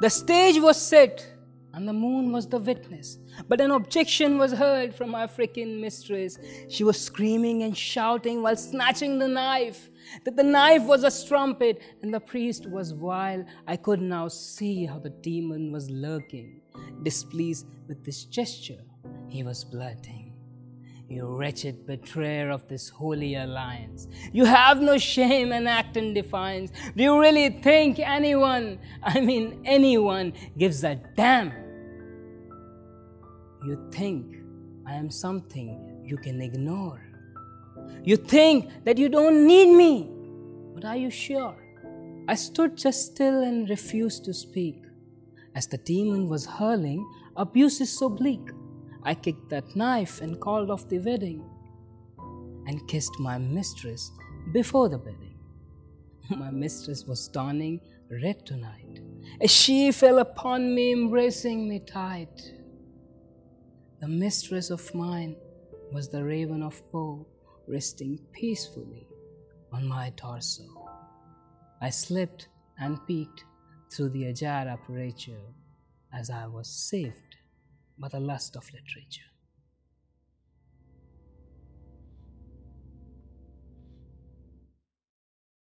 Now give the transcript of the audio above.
The stage was set, and the moon was the witness. But an objection was heard from my freaking mistress. She was screaming and shouting while snatching the knife. That the knife was a strumpet and the priest was vile. I could now see how the demon was lurking. Displeased with this gesture, he was blurting. You wretched betrayer of this holy alliance. You have no shame and act in defiance. Do you really think anyone, I mean anyone, gives a damn? You think I am something you can ignore. You think that you don't need me. But are you sure? I stood just still and refused to speak. As the demon was hurling abuses so bleak, I kicked that knife and called off the wedding and kissed my mistress before the wedding. My mistress was turning red tonight as she fell upon me, embracing me tight. The mistress of mine was the raven of Poe, resting peacefully on my torso. I slipped and peeked through the ajar aperture as I was saved by the lust of literature.